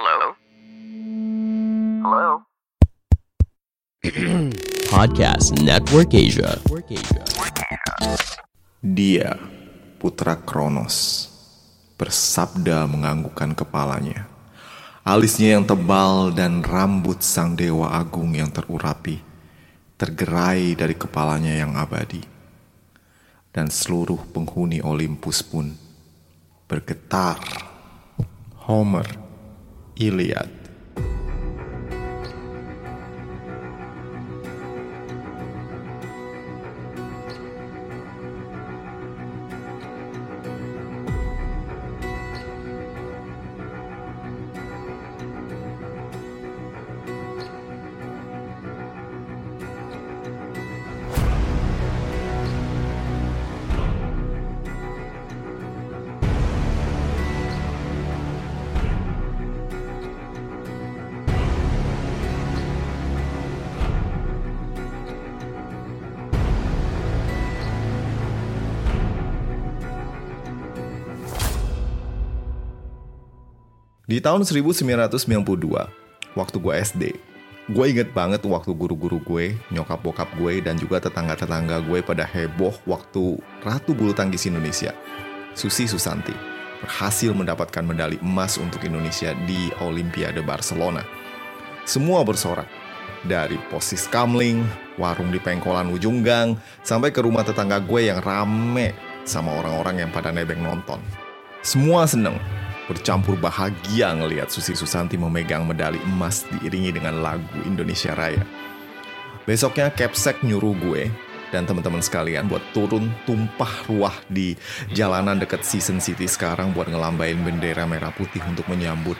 Hello? Hello? Podcast Network Asia. Dia, putra Kronos, bersabda menganggukkan kepalanya. Alisnya yang tebal dan rambut sang dewa agung yang terurapi, tergerai dari kepalanya yang abadi. Dan seluruh penghuni Olympus pun bergetar. Homer, Iliad, Di tahun 1992, waktu gue SD, gue inget banget waktu guru-guru gue, nyokap bokap gue, dan juga tetangga-tetangga gue pada heboh waktu Ratu Bulu Tangkis Indonesia, Susi Susanti, berhasil mendapatkan medali emas untuk Indonesia di Olimpiade Barcelona. Semua bersorak, dari posis kamling, warung di pengkolan ujung gang, sampai ke rumah tetangga gue yang rame sama orang-orang yang pada nebeng nonton. Semua seneng, bercampur bahagia ngelihat Susi Susanti memegang medali emas diiringi dengan lagu Indonesia Raya. Besoknya Capsek nyuruh gue dan teman-teman sekalian buat turun tumpah ruah di jalanan dekat Season City sekarang buat ngelambain bendera merah putih untuk menyambut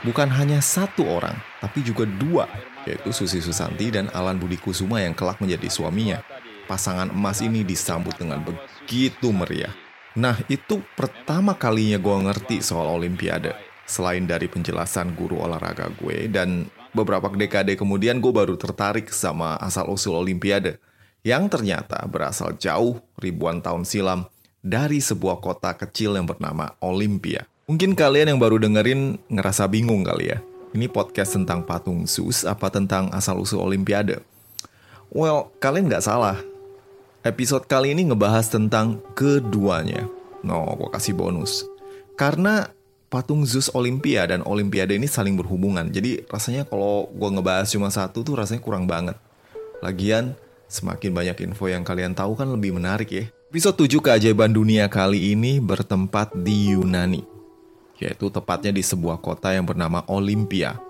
bukan hanya satu orang, tapi juga dua, yaitu Susi Susanti dan Alan Budi Kusuma yang kelak menjadi suaminya. Pasangan emas ini disambut dengan begitu meriah. Nah, itu pertama kalinya gue ngerti soal Olimpiade. Selain dari penjelasan guru olahraga gue, dan beberapa dekade kemudian gue baru tertarik sama asal-usul Olimpiade. Yang ternyata berasal jauh ribuan tahun silam dari sebuah kota kecil yang bernama Olimpia. Mungkin kalian yang baru dengerin ngerasa bingung kali ya. Ini podcast tentang patung Zeus apa tentang asal-usul Olimpiade? Well, kalian nggak salah. Episode kali ini ngebahas tentang keduanya. No, gue kasih bonus. Karena patung Zeus Olimpia dan Olimpiade ini saling berhubungan. Jadi rasanya kalau gue ngebahas cuma satu tuh rasanya kurang banget. Lagian, semakin banyak info yang kalian tahu kan lebih menarik ya. Episode 7 keajaiban dunia kali ini bertempat di Yunani. Yaitu tepatnya di sebuah kota yang bernama Olimpia.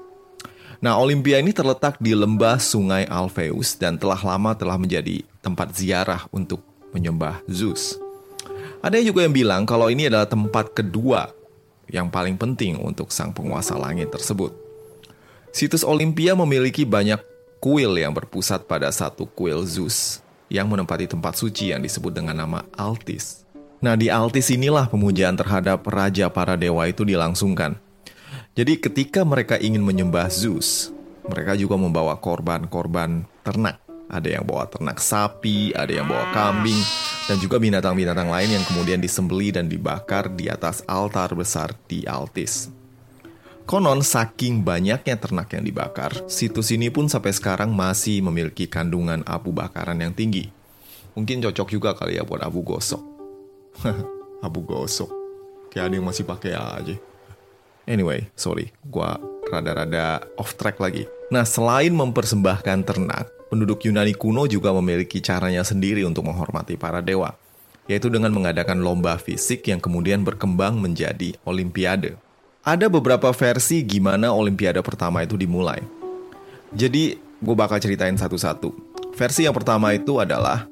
Nah, Olimpia ini terletak di lembah sungai Alpheus dan telah lama telah menjadi tempat ziarah untuk menyembah Zeus. Ada juga yang bilang kalau ini adalah tempat kedua yang paling penting untuk sang penguasa langit tersebut. Situs Olimpia memiliki banyak kuil yang berpusat pada satu kuil Zeus yang menempati tempat suci yang disebut dengan nama Altis. Nah, di Altis inilah pemujaan terhadap raja para dewa itu dilangsungkan. Jadi ketika mereka ingin menyembah Zeus, mereka juga membawa korban-korban ternak. Ada yang bawa ternak sapi, ada yang bawa kambing, dan juga binatang-binatang lain yang kemudian disembeli dan dibakar di atas altar besar di Altis. Konon saking banyaknya ternak yang dibakar, situs ini pun sampai sekarang masih memiliki kandungan abu bakaran yang tinggi. Mungkin cocok juga kali ya buat abu gosok. abu gosok. Kayak ada yang masih pakai aja. Anyway, sorry, gua rada-rada off track lagi. Nah, selain mempersembahkan ternak, penduduk Yunani kuno juga memiliki caranya sendiri untuk menghormati para dewa, yaitu dengan mengadakan lomba fisik yang kemudian berkembang menjadi olimpiade. Ada beberapa versi gimana olimpiade pertama itu dimulai. Jadi, gue bakal ceritain satu-satu. Versi yang pertama itu adalah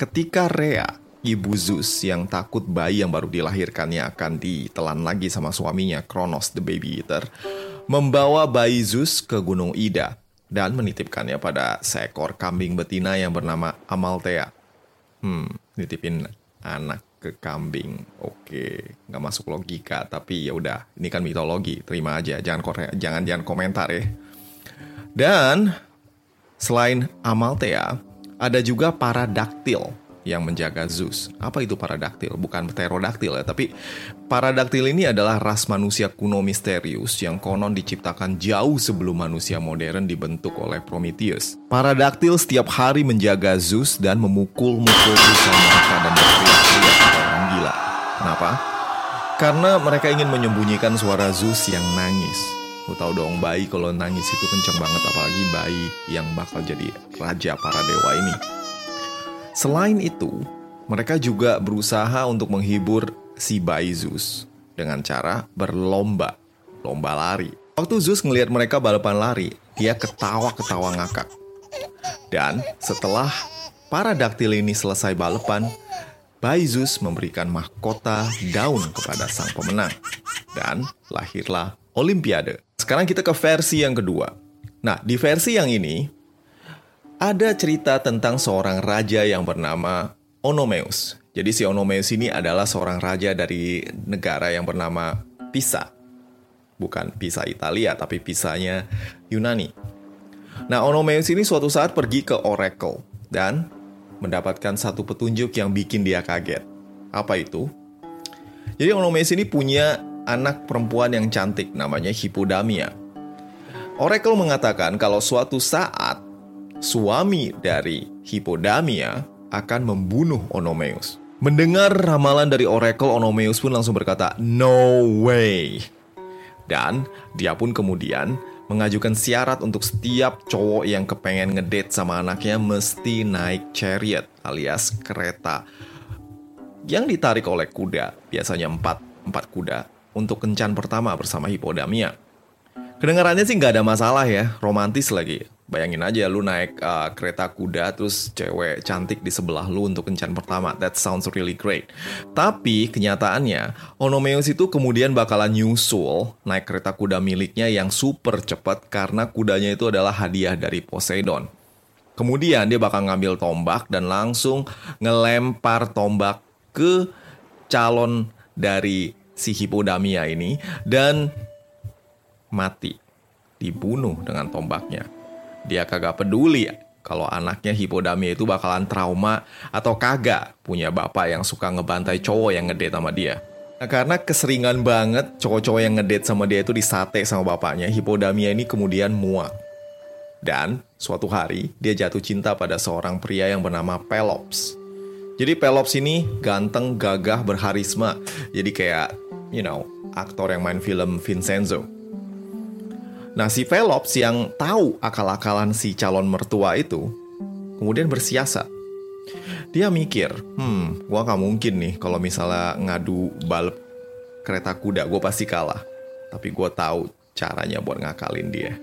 ketika Rhea, ibu Zeus yang takut bayi yang baru dilahirkannya akan ditelan lagi sama suaminya, Kronos the Baby Eater, membawa bayi Zeus ke Gunung Ida dan menitipkannya pada seekor kambing betina yang bernama Amalthea. Hmm, nitipin anak ke kambing. Oke, nggak masuk logika, tapi ya udah, ini kan mitologi, terima aja, jangan kore jangan jangan komentar ya. Dan selain Amalthea, ada juga para daktil. Yang menjaga Zeus. Apa itu paradaktil? Bukan pterodaktil ya, tapi paradaktil ini adalah ras manusia kuno misterius yang konon diciptakan jauh sebelum manusia modern dibentuk oleh Prometheus. Paradaktil setiap hari menjaga Zeus dan memukul-mukul perusahaan mereka dan berteriak-teriak orang gila. Kenapa? Karena mereka ingin menyembunyikan suara Zeus yang nangis. Lu tau dong bayi kalau nangis itu kenceng banget apalagi bayi yang bakal jadi raja para dewa ini. Selain itu, mereka juga berusaha untuk menghibur si bayi Zeus dengan cara berlomba, lomba lari. Waktu Zeus ngelihat mereka balapan lari, dia ketawa-ketawa ngakak. Dan setelah para daktil ini selesai balapan, bayi Zeus memberikan mahkota daun kepada sang pemenang. Dan lahirlah Olimpiade. Sekarang kita ke versi yang kedua. Nah, di versi yang ini, ada cerita tentang seorang raja yang bernama Onomeus. Jadi si Onomeus ini adalah seorang raja dari negara yang bernama Pisa. Bukan Pisa Italia, tapi Pisanya Yunani. Nah, Onomeus ini suatu saat pergi ke Oracle dan mendapatkan satu petunjuk yang bikin dia kaget. Apa itu? Jadi Onomeus ini punya anak perempuan yang cantik namanya Hippodamia. Oracle mengatakan kalau suatu saat suami dari Hippodamia akan membunuh Onomeus. Mendengar ramalan dari Oracle, Onomeus pun langsung berkata, "No way." Dan dia pun kemudian mengajukan syarat untuk setiap cowok yang kepengen ngedate sama anaknya mesti naik chariot alias kereta yang ditarik oleh kuda, biasanya empat, empat kuda, untuk kencan pertama bersama Hippodamia. Kedengarannya sih nggak ada masalah ya, romantis lagi. Bayangin aja lu naik uh, kereta kuda terus cewek cantik di sebelah lu untuk kencan pertama. That sounds really great. Tapi kenyataannya Onomeus itu kemudian bakalan nyusul naik kereta kuda miliknya yang super cepat karena kudanya itu adalah hadiah dari Poseidon. Kemudian dia bakal ngambil tombak dan langsung ngelempar tombak ke calon dari si Hippodamia ini dan mati dibunuh dengan tombaknya. Dia kagak peduli kalau anaknya Hippodamia itu bakalan trauma atau kagak punya bapak yang suka ngebantai cowok yang ngedate sama dia. Nah, karena keseringan banget cowok-cowok yang ngedate sama dia itu disate sama bapaknya, Hippodamia ini kemudian muak. Dan suatu hari dia jatuh cinta pada seorang pria yang bernama Pelops. Jadi Pelops ini ganteng, gagah, berharisma. Jadi kayak, you know, aktor yang main film Vincenzo. Nah, si Velops yang tahu akal-akalan si calon mertua itu, kemudian bersiasat. Dia mikir, hmm, gua gak mungkin nih kalau misalnya ngadu balap kereta kuda, gue pasti kalah. Tapi gue tahu caranya buat ngakalin dia.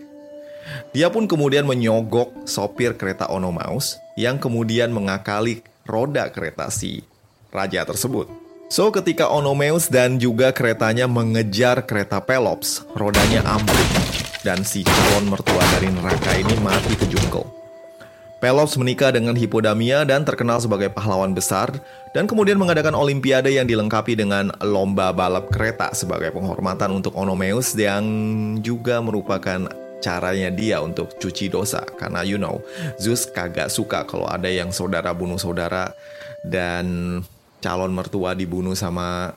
Dia pun kemudian menyogok sopir kereta Onomaus yang kemudian mengakali roda kereta si raja tersebut. So, ketika Onomeus dan juga keretanya mengejar kereta Pelops, rodanya ambruk dan si calon mertua dari neraka ini mati kejungkel. Pelops menikah dengan Hippodamia dan terkenal sebagai pahlawan besar dan kemudian mengadakan olimpiade yang dilengkapi dengan lomba balap kereta sebagai penghormatan untuk Onomeus yang juga merupakan caranya dia untuk cuci dosa karena you know Zeus kagak suka kalau ada yang saudara bunuh saudara dan calon mertua dibunuh sama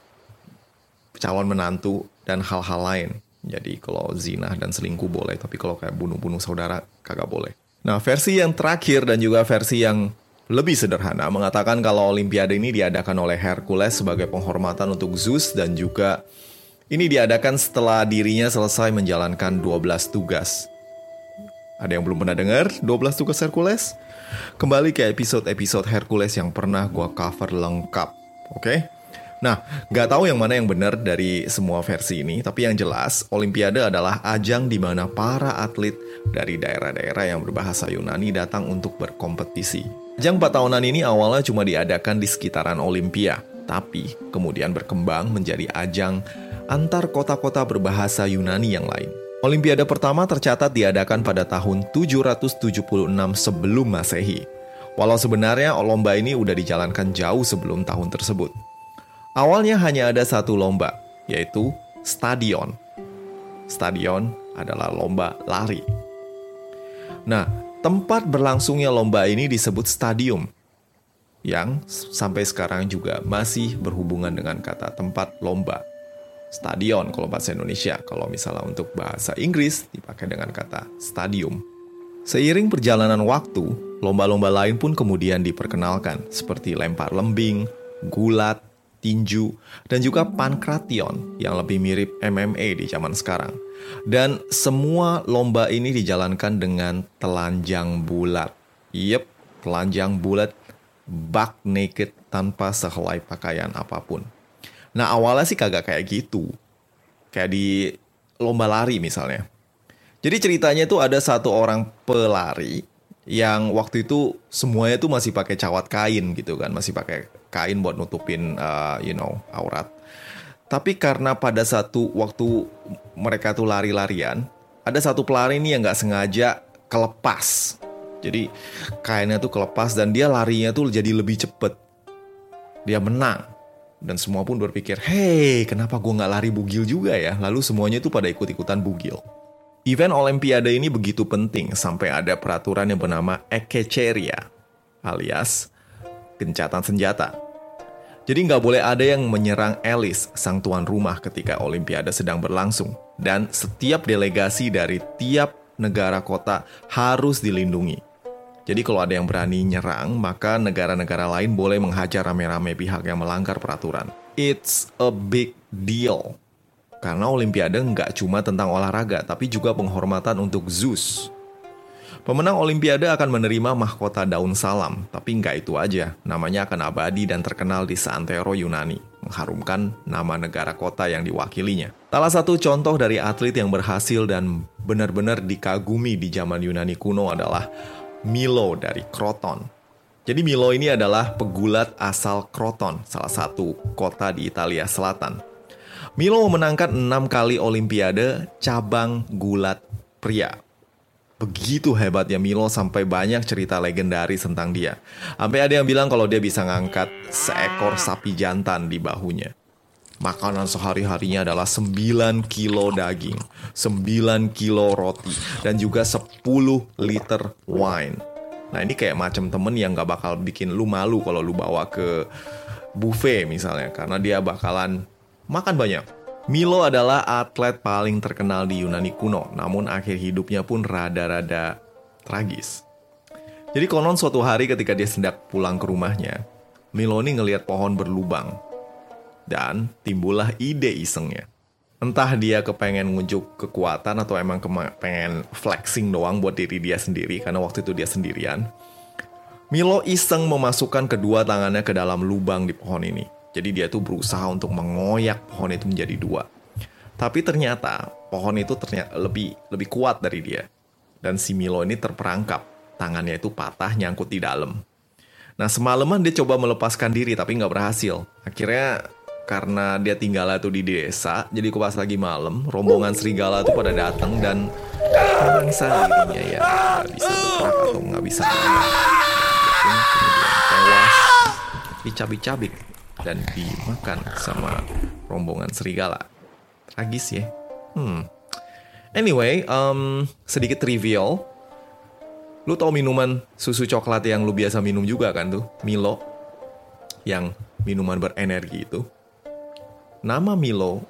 calon menantu dan hal-hal lain. Jadi kalau zina dan selingkuh boleh, tapi kalau kayak bunuh-bunuh saudara kagak boleh. Nah, versi yang terakhir dan juga versi yang lebih sederhana mengatakan kalau Olimpiade ini diadakan oleh Hercules sebagai penghormatan untuk Zeus dan juga ini diadakan setelah dirinya selesai menjalankan 12 tugas. Ada yang belum pernah dengar 12 tugas Hercules? Kembali ke episode-episode Hercules yang pernah gua cover lengkap, oke? Okay? Nah, nggak tahu yang mana yang benar dari semua versi ini, tapi yang jelas Olimpiade adalah ajang di mana para atlet dari daerah-daerah yang berbahasa Yunani datang untuk berkompetisi. Ajang 4 tahunan ini awalnya cuma diadakan di sekitaran Olimpia, tapi kemudian berkembang menjadi ajang antar kota-kota berbahasa Yunani yang lain. Olimpiade pertama tercatat diadakan pada tahun 776 sebelum Masehi. Walau sebenarnya lomba ini udah dijalankan jauh sebelum tahun tersebut. Awalnya hanya ada satu lomba, yaitu stadion. Stadion adalah lomba lari. Nah, tempat berlangsungnya lomba ini disebut stadium. yang sampai sekarang juga masih berhubungan dengan kata tempat lomba. Stadion kalau bahasa Indonesia, kalau misalnya untuk bahasa Inggris dipakai dengan kata stadium. Seiring perjalanan waktu, lomba-lomba lain pun kemudian diperkenalkan, seperti lempar lembing, gulat, tinju, dan juga pankration yang lebih mirip MMA di zaman sekarang. Dan semua lomba ini dijalankan dengan telanjang bulat. Yep, telanjang bulat, buck naked tanpa sehelai pakaian apa pun. Nah awalnya sih kagak kayak gitu. Kayak di lomba lari misalnya. Jadi ceritanya tuh ada satu orang pelari yang waktu itu semuanya tuh masih pakai cawat kain gitu kan, masih pakai kain buat nutupin uh, you know aurat. Tapi karena pada satu waktu mereka tuh lari-larian, ada satu pelari ini yang nggak sengaja kelepas. Jadi kainnya tuh kelepas dan dia larinya tuh jadi lebih cepet. Dia menang. Dan semua pun berpikir, hey kenapa gue nggak lari bugil juga ya? Lalu semuanya tuh pada ikut-ikutan bugil. Event Olimpiade ini begitu penting sampai ada peraturan yang bernama Ekeceria, alias gencatan senjata. Jadi nggak boleh ada yang menyerang Alice, sang tuan rumah ketika Olimpiade sedang berlangsung. Dan setiap delegasi dari tiap negara kota harus dilindungi. Jadi kalau ada yang berani nyerang, maka negara-negara lain boleh menghajar rame-rame pihak yang melanggar peraturan. It's a big deal. Karena Olimpiade nggak cuma tentang olahraga, tapi juga penghormatan untuk Zeus. Pemenang Olimpiade akan menerima mahkota daun salam, tapi nggak itu aja. Namanya akan abadi dan terkenal di seantero Yunani, mengharumkan nama negara kota yang diwakilinya. Salah satu contoh dari atlet yang berhasil dan benar-benar dikagumi di zaman Yunani kuno adalah Milo dari Kroton. Jadi Milo ini adalah pegulat asal Kroton, salah satu kota di Italia Selatan. Milo memenangkan enam kali Olimpiade cabang gulat pria. Begitu hebatnya Milo sampai banyak cerita legendaris tentang dia. Sampai ada yang bilang kalau dia bisa ngangkat seekor sapi jantan di bahunya. Makanan sehari-harinya adalah 9 kilo daging, 9 kilo roti, dan juga 10 liter wine. Nah ini kayak macam temen yang gak bakal bikin lu malu kalau lu bawa ke buffet misalnya. Karena dia bakalan makan banyak. Milo adalah atlet paling terkenal di Yunani kuno, namun akhir hidupnya pun rada-rada tragis. Jadi konon suatu hari ketika dia hendak pulang ke rumahnya, Milo ini ngelihat pohon berlubang dan timbullah ide isengnya. Entah dia kepengen ngunjuk kekuatan atau emang pengen flexing doang buat diri dia sendiri karena waktu itu dia sendirian. Milo iseng memasukkan kedua tangannya ke dalam lubang di pohon ini. Jadi dia tuh berusaha untuk mengoyak pohon itu menjadi dua. Tapi ternyata pohon itu ternyata lebih lebih kuat dari dia. Dan si Milo ini terperangkap. Tangannya itu patah nyangkut di dalam. Nah semalaman dia coba melepaskan diri tapi nggak berhasil. Akhirnya karena dia tinggal tuh di desa jadi pas lagi malam rombongan serigala tuh pada datang dan memangsa dirinya ya nggak bisa bergerak atau nggak bisa kemudian tewas dicabik-cabik dan dimakan sama rombongan serigala tragis ya hmm anyway um, sedikit trivial lu tau minuman susu coklat yang lu biasa minum juga kan tuh Milo yang minuman berenergi itu Nama Milo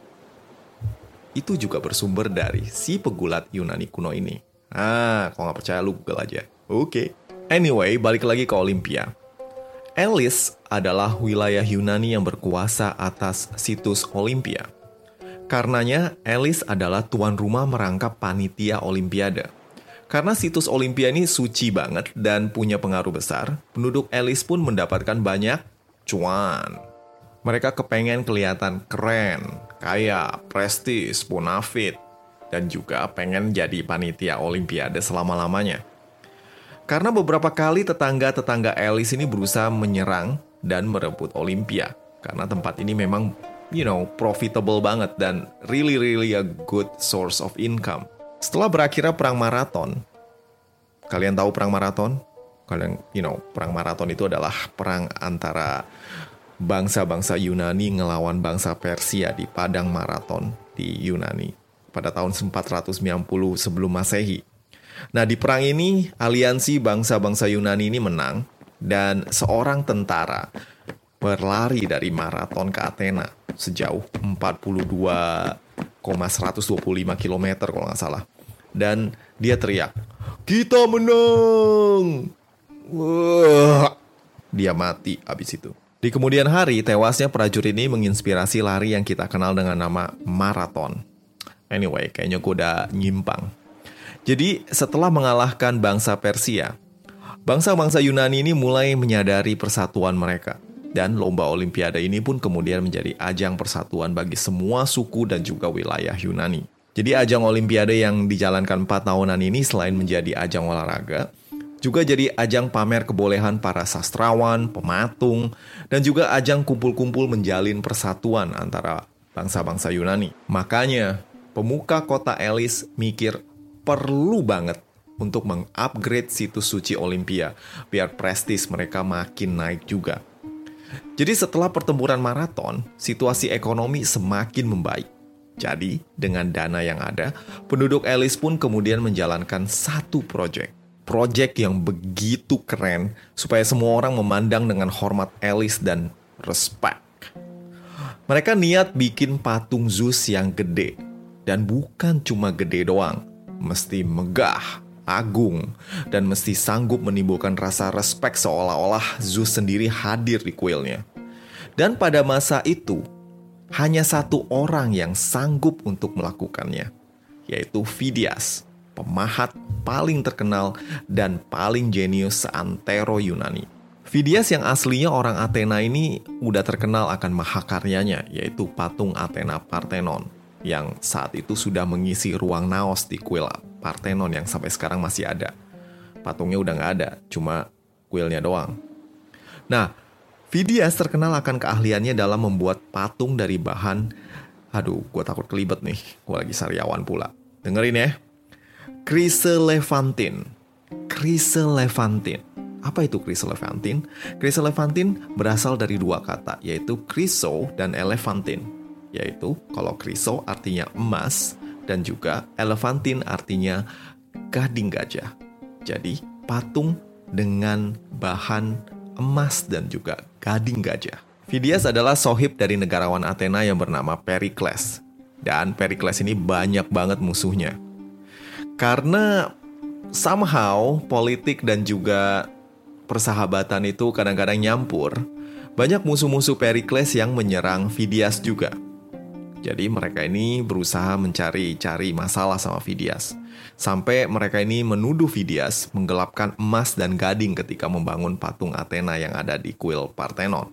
itu juga bersumber dari si pegulat Yunani kuno ini. Ah, kalau nggak percaya lu Google aja. Oke. Okay. Anyway, balik lagi ke Olympia. Elis adalah wilayah Yunani yang berkuasa atas situs Olympia. Karenanya, Elis adalah tuan rumah merangkap panitia Olimpiade. Karena situs Olympia ini suci banget dan punya pengaruh besar, penduduk Elis pun mendapatkan banyak cuan. Mereka kepengen kelihatan keren, kaya, prestis, bonafit, dan juga pengen jadi panitia olimpiade selama-lamanya. Karena beberapa kali tetangga-tetangga Alice ini berusaha menyerang dan merebut Olimpia. Karena tempat ini memang, you know, profitable banget dan really really a good source of income. Setelah berakhirnya perang maraton, kalian tahu perang maraton? Kalian, you know, perang maraton itu adalah perang antara bangsa-bangsa Yunani ngelawan bangsa Persia di padang maraton di Yunani pada tahun 490 sebelum Masehi. Nah, di perang ini aliansi bangsa-bangsa Yunani ini menang dan seorang tentara berlari dari maraton ke Athena sejauh 42,125 km kalau nggak salah. Dan dia teriak, kita menang! Wah, dia mati abis itu. Di kemudian hari, tewasnya prajurit ini menginspirasi lari yang kita kenal dengan nama maraton. Anyway, kayaknya gue udah nyimpang. Jadi, setelah mengalahkan bangsa Persia, bangsa-bangsa Yunani ini mulai menyadari persatuan mereka. Dan lomba olimpiade ini pun kemudian menjadi ajang persatuan bagi semua suku dan juga wilayah Yunani. Jadi ajang olimpiade yang dijalankan 4 tahunan ini selain menjadi ajang olahraga, juga jadi ajang pamer kebolehan para sastrawan, pematung, dan juga ajang kumpul-kumpul menjalin persatuan antara bangsa-bangsa Yunani. Makanya, pemuka kota Elis mikir perlu banget untuk mengupgrade situs suci Olimpia biar prestis mereka makin naik juga. Jadi setelah pertempuran maraton, situasi ekonomi semakin membaik. Jadi, dengan dana yang ada, penduduk Elis pun kemudian menjalankan satu proyek. Proyek yang begitu keren supaya semua orang memandang dengan hormat Elis dan respect. Mereka niat bikin patung Zeus yang gede. Dan bukan cuma gede doang, mesti megah, agung, dan mesti sanggup menimbulkan rasa respek seolah-olah Zeus sendiri hadir di kuilnya. Dan pada masa itu, hanya satu orang yang sanggup untuk melakukannya, yaitu Phidias, pemahat paling terkenal dan paling jenius seantero Yunani. Phidias yang aslinya orang Athena ini udah terkenal akan mahakaryanya, yaitu patung Athena Parthenon, yang saat itu sudah mengisi ruang naos di kuil Parthenon yang sampai sekarang masih ada. Patungnya udah nggak ada, cuma kuilnya doang. Nah, Phidias terkenal akan keahliannya dalam membuat patung dari bahan Aduh, gue takut kelibet nih. Gue lagi sariawan pula. Dengerin ya. Chryselephantine. Chryselephantine. Apa itu chryselephantine? Chryselephantine berasal dari dua kata, yaitu chryso dan elephantine. Yaitu, kalau chryso artinya emas, dan juga elefantin artinya gading gajah. Jadi patung dengan bahan emas dan juga gading gajah. Phidias adalah sohib dari negarawan Athena yang bernama Pericles. Dan Pericles ini banyak banget musuhnya. Karena somehow politik dan juga persahabatan itu kadang-kadang nyampur, banyak musuh-musuh Pericles yang menyerang Phidias juga. Jadi mereka ini berusaha mencari-cari masalah sama Phidias. Sampai mereka ini menuduh Phidias menggelapkan emas dan gading ketika membangun patung Athena yang ada di kuil Parthenon.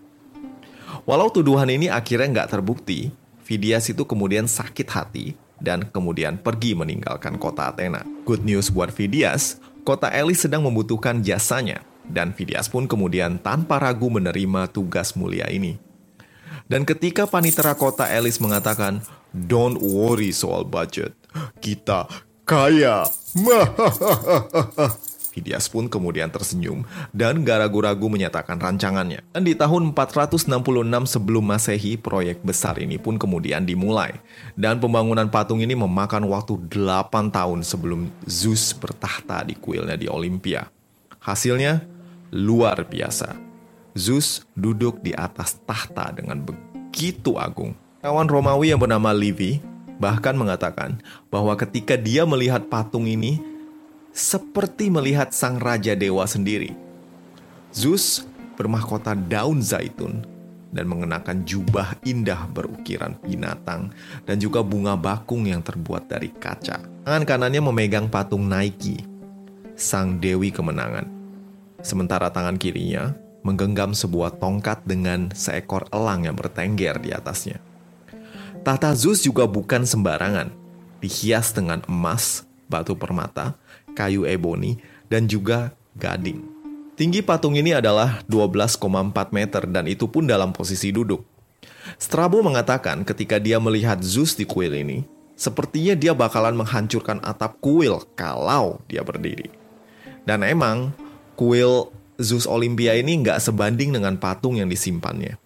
Walau tuduhan ini akhirnya nggak terbukti, Phidias itu kemudian sakit hati dan kemudian pergi meninggalkan kota Athena. Good news buat Phidias, kota Elis sedang membutuhkan jasanya, dan Phidias pun kemudian tanpa ragu menerima tugas mulia ini. Dan ketika panitera kota Elis mengatakan, Don't worry soal budget, kita kaya. Phidias pun kemudian tersenyum dan gak ragu-ragu menyatakan rancangannya. Dan di tahun 466 sebelum masehi, proyek besar ini pun kemudian dimulai. Dan pembangunan patung ini memakan waktu 8 tahun sebelum Zeus bertahta di kuilnya di Olympia. Hasilnya luar biasa. Zeus duduk di atas tahta dengan begitu agung. Kawan Romawi yang bernama Livy bahkan mengatakan bahwa ketika dia melihat patung ini, seperti melihat sang raja dewa sendiri. Zeus bermahkota daun zaitun dan mengenakan jubah indah berukiran binatang dan juga bunga bakung yang terbuat dari kaca. Tangan kanannya memegang patung Nike, sang dewi kemenangan. Sementara tangan kirinya menggenggam sebuah tongkat dengan seekor elang yang bertengger di atasnya. Tahta Zeus juga bukan sembarangan, dihias dengan emas, batu permata, kayu eboni, dan juga gading. Tinggi patung ini adalah 12,4 meter dan itu pun dalam posisi duduk. Strabo mengatakan ketika dia melihat Zeus di kuil ini, sepertinya dia bakalan menghancurkan atap kuil kalau dia berdiri. Dan emang, kuil Zeus Olympia ini nggak sebanding dengan patung yang disimpannya.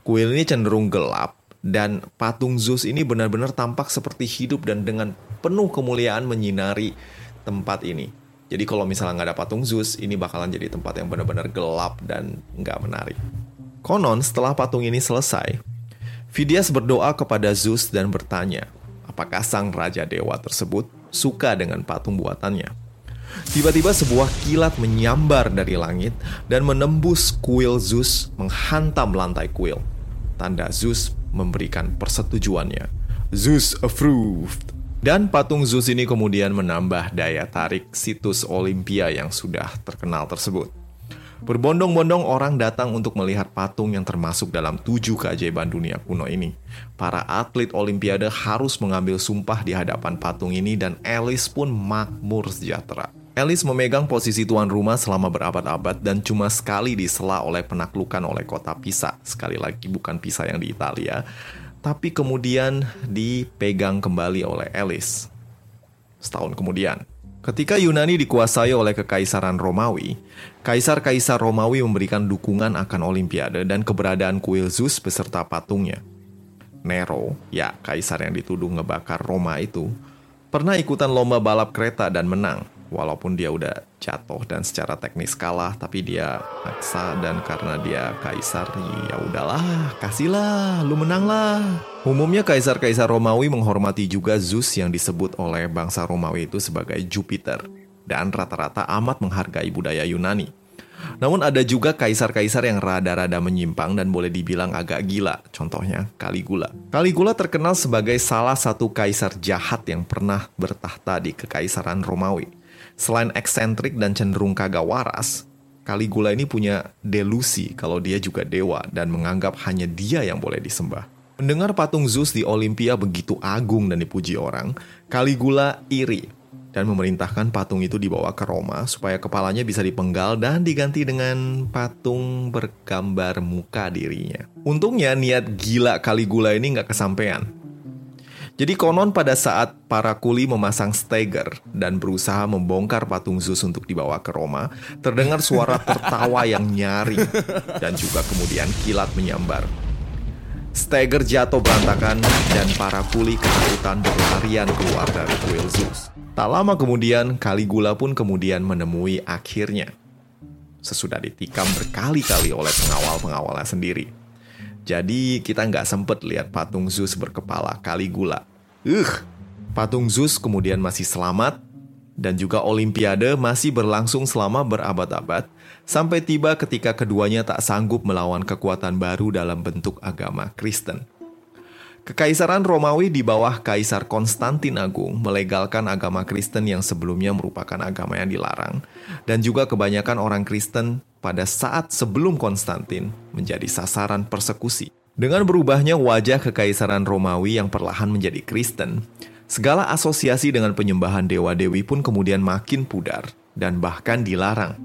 Kuil ini cenderung gelap dan patung Zeus ini benar-benar tampak seperti hidup dan dengan penuh kemuliaan menyinari tempat ini. Jadi kalau misalnya nggak ada patung Zeus, ini bakalan jadi tempat yang benar-benar gelap dan nggak menarik. Konon setelah patung ini selesai, Phidias berdoa kepada Zeus dan bertanya, apakah sang raja dewa tersebut suka dengan patung buatannya. Tiba-tiba sebuah kilat menyambar dari langit dan menembus kuil Zeus menghantam lantai kuil. Tanda Zeus memberikan persetujuannya. Zeus approved. Dan patung Zeus ini kemudian menambah daya tarik situs Olympia yang sudah terkenal tersebut. Berbondong-bondong orang datang untuk melihat patung yang termasuk dalam tujuh keajaiban dunia kuno ini. Para atlet Olimpiade harus mengambil sumpah di hadapan patung ini dan Alice pun makmur sejahtera. Alice memegang posisi tuan rumah selama berabad-abad dan cuma sekali disela oleh penaklukan oleh kota Pisa. Sekali lagi bukan Pisa yang di Italia, tapi kemudian dipegang kembali oleh Alice. Setahun kemudian, ketika Yunani dikuasai oleh kekaisaran Romawi, kaisar-kaisar Romawi memberikan dukungan akan Olimpiade dan keberadaan kuil Zeus beserta patungnya. Nero, ya kaisar yang dituduh ngebakar Roma itu, pernah ikutan lomba balap kereta dan menang walaupun dia udah jatuh dan secara teknis kalah tapi dia maksa dan karena dia kaisar ya udahlah kasihlah lu menang lah umumnya kaisar-kaisar Romawi menghormati juga Zeus yang disebut oleh bangsa Romawi itu sebagai Jupiter dan rata-rata amat menghargai budaya Yunani namun ada juga kaisar-kaisar yang rada-rada menyimpang dan boleh dibilang agak gila. Contohnya Caligula. Caligula terkenal sebagai salah satu kaisar jahat yang pernah bertahta di kekaisaran Romawi. Selain eksentrik dan cenderung kagak waras, Caligula ini punya delusi kalau dia juga dewa dan menganggap hanya dia yang boleh disembah. Mendengar patung Zeus di Olympia begitu agung dan dipuji orang, Caligula iri dan memerintahkan patung itu dibawa ke Roma supaya kepalanya bisa dipenggal dan diganti dengan patung bergambar muka dirinya. Untungnya niat gila Caligula ini nggak kesampaian. Jadi konon pada saat para kuli memasang stagger dan berusaha membongkar patung Zeus untuk dibawa ke Roma, terdengar suara tertawa yang nyaring dan juga kemudian kilat menyambar. Stagger jatuh berantakan dan para kuli ketakutan berlarian keluar dari kuil Zeus. Tak lama kemudian, Caligula pun kemudian menemui akhirnya. Sesudah ditikam berkali-kali oleh pengawal-pengawalnya sendiri. Jadi kita nggak sempet lihat patung Zeus berkepala Caligula. Uh, patung Zeus kemudian masih selamat dan juga Olimpiade masih berlangsung selama berabad-abad sampai tiba ketika keduanya tak sanggup melawan kekuatan baru dalam bentuk agama Kristen. Kekaisaran Romawi di bawah Kaisar Konstantin Agung melegalkan agama Kristen yang sebelumnya merupakan agama yang dilarang, dan juga kebanyakan orang Kristen pada saat sebelum Konstantin menjadi sasaran persekusi. Dengan berubahnya wajah kekaisaran Romawi yang perlahan menjadi Kristen, segala asosiasi dengan penyembahan dewa-dewi pun kemudian makin pudar dan bahkan dilarang.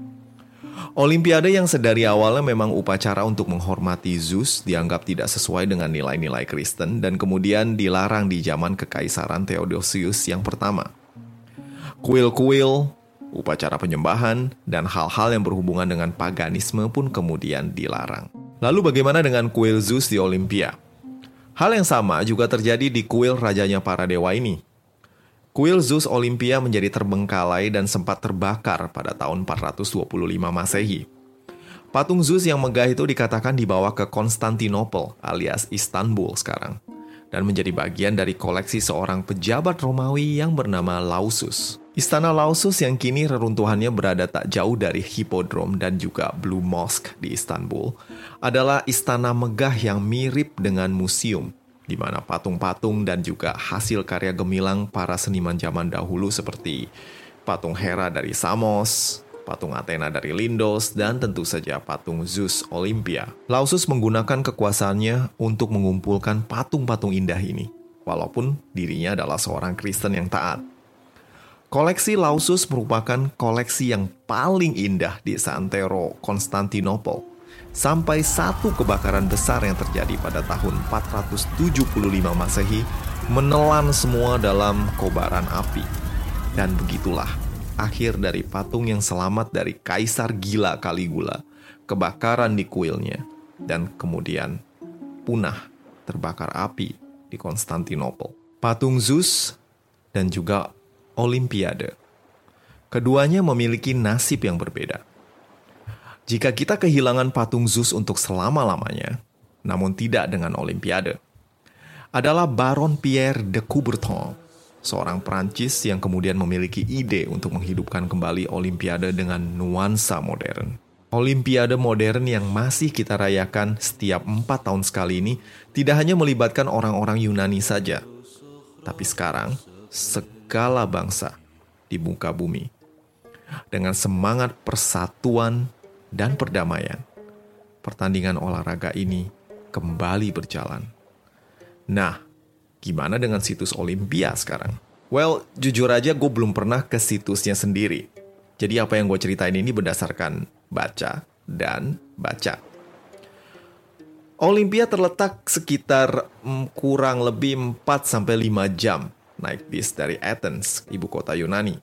Olimpiade yang sedari awalnya memang upacara untuk menghormati Zeus dianggap tidak sesuai dengan nilai-nilai Kristen dan kemudian dilarang di zaman kekaisaran Theodosius yang pertama. Kuil-kuil, upacara penyembahan, dan hal-hal yang berhubungan dengan paganisme pun kemudian dilarang. Lalu bagaimana dengan kuil Zeus di Olimpia? Hal yang sama juga terjadi di kuil rajanya para dewa ini. Kuil Zeus Olimpia menjadi terbengkalai dan sempat terbakar pada tahun 425 Masehi. Patung Zeus yang megah itu dikatakan dibawa ke Konstantinopel alias Istanbul sekarang dan menjadi bagian dari koleksi seorang pejabat Romawi yang bernama Lausus. Istana Lausus yang kini reruntuhannya berada tak jauh dari Hippodrome dan juga Blue Mosque di Istanbul adalah istana megah yang mirip dengan museum di mana patung-patung dan juga hasil karya gemilang para seniman zaman dahulu seperti patung Hera dari Samos, patung Athena dari Lindos, dan tentu saja patung Zeus Olympia. Lausus menggunakan kekuasaannya untuk mengumpulkan patung-patung indah ini, walaupun dirinya adalah seorang Kristen yang taat. Koleksi Lausus merupakan koleksi yang paling indah di Santero, Konstantinopel. Sampai satu kebakaran besar yang terjadi pada tahun 475 Masehi menelan semua dalam kobaran api. Dan begitulah akhir dari patung yang selamat dari Kaisar Gila Caligula, kebakaran di kuilnya, dan kemudian punah terbakar api di Konstantinopel. Patung Zeus dan juga Olimpiade. Keduanya memiliki nasib yang berbeda. Jika kita kehilangan patung Zeus untuk selama-lamanya, namun tidak dengan Olimpiade, adalah Baron Pierre de Coubertin, seorang Prancis yang kemudian memiliki ide untuk menghidupkan kembali Olimpiade dengan nuansa modern. Olimpiade modern yang masih kita rayakan setiap empat tahun sekali ini tidak hanya melibatkan orang-orang Yunani saja, tapi sekarang segala bangsa di muka bumi dengan semangat persatuan dan perdamaian. Pertandingan olahraga ini kembali berjalan. Nah, gimana dengan situs Olimpia sekarang? Well, jujur aja gue belum pernah ke situsnya sendiri. Jadi apa yang gue ceritain ini berdasarkan baca dan baca. Olimpia terletak sekitar mm, kurang lebih 4-5 jam naik bis dari Athens, ibu kota Yunani.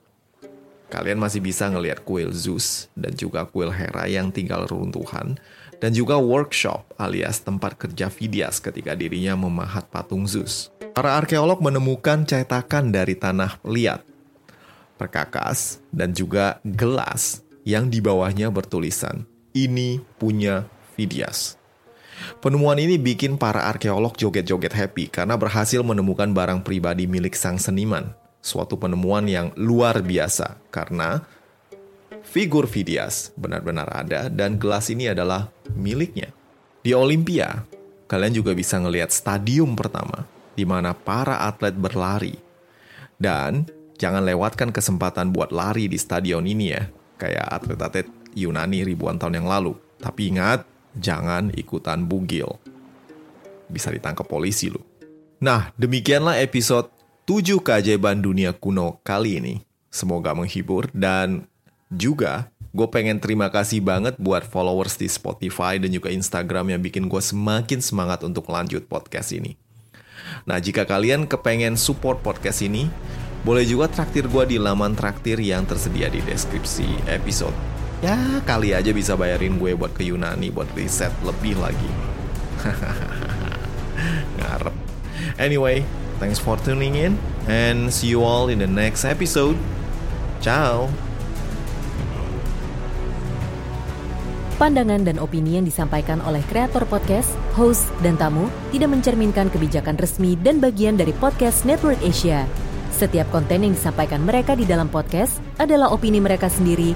Kalian masih bisa ngelihat kuil Zeus dan juga kuil Hera yang tinggal runtuhan dan juga workshop alias tempat kerja Phidias ketika dirinya memahat patung Zeus. Para arkeolog menemukan cetakan dari tanah liat, perkakas, dan juga gelas yang di bawahnya bertulisan, ini punya Phidias. Penemuan ini bikin para arkeolog joget-joget happy karena berhasil menemukan barang pribadi milik sang seniman suatu penemuan yang luar biasa karena figur Phidias benar-benar ada dan gelas ini adalah miliknya. Di Olimpia, kalian juga bisa ngelihat stadium pertama di mana para atlet berlari. Dan jangan lewatkan kesempatan buat lari di stadion ini ya, kayak atlet-atlet Yunani ribuan tahun yang lalu. Tapi ingat, jangan ikutan bugil. Bisa ditangkap polisi loh. Nah, demikianlah episode 7 keajaiban dunia kuno kali ini. Semoga menghibur dan juga gue pengen terima kasih banget buat followers di Spotify dan juga Instagram yang bikin gue semakin semangat untuk lanjut podcast ini. Nah, jika kalian kepengen support podcast ini, boleh juga traktir gue di laman traktir yang tersedia di deskripsi episode. Ya, kali aja bisa bayarin gue buat ke Yunani buat riset lebih lagi. Ngarep. Anyway, Thanks for tuning in and see you all in the next episode. Ciao. Pandangan dan opini yang disampaikan oleh kreator podcast, host, dan tamu tidak mencerminkan kebijakan resmi dan bagian dari podcast Network Asia. Setiap konten yang disampaikan mereka di dalam podcast adalah opini mereka sendiri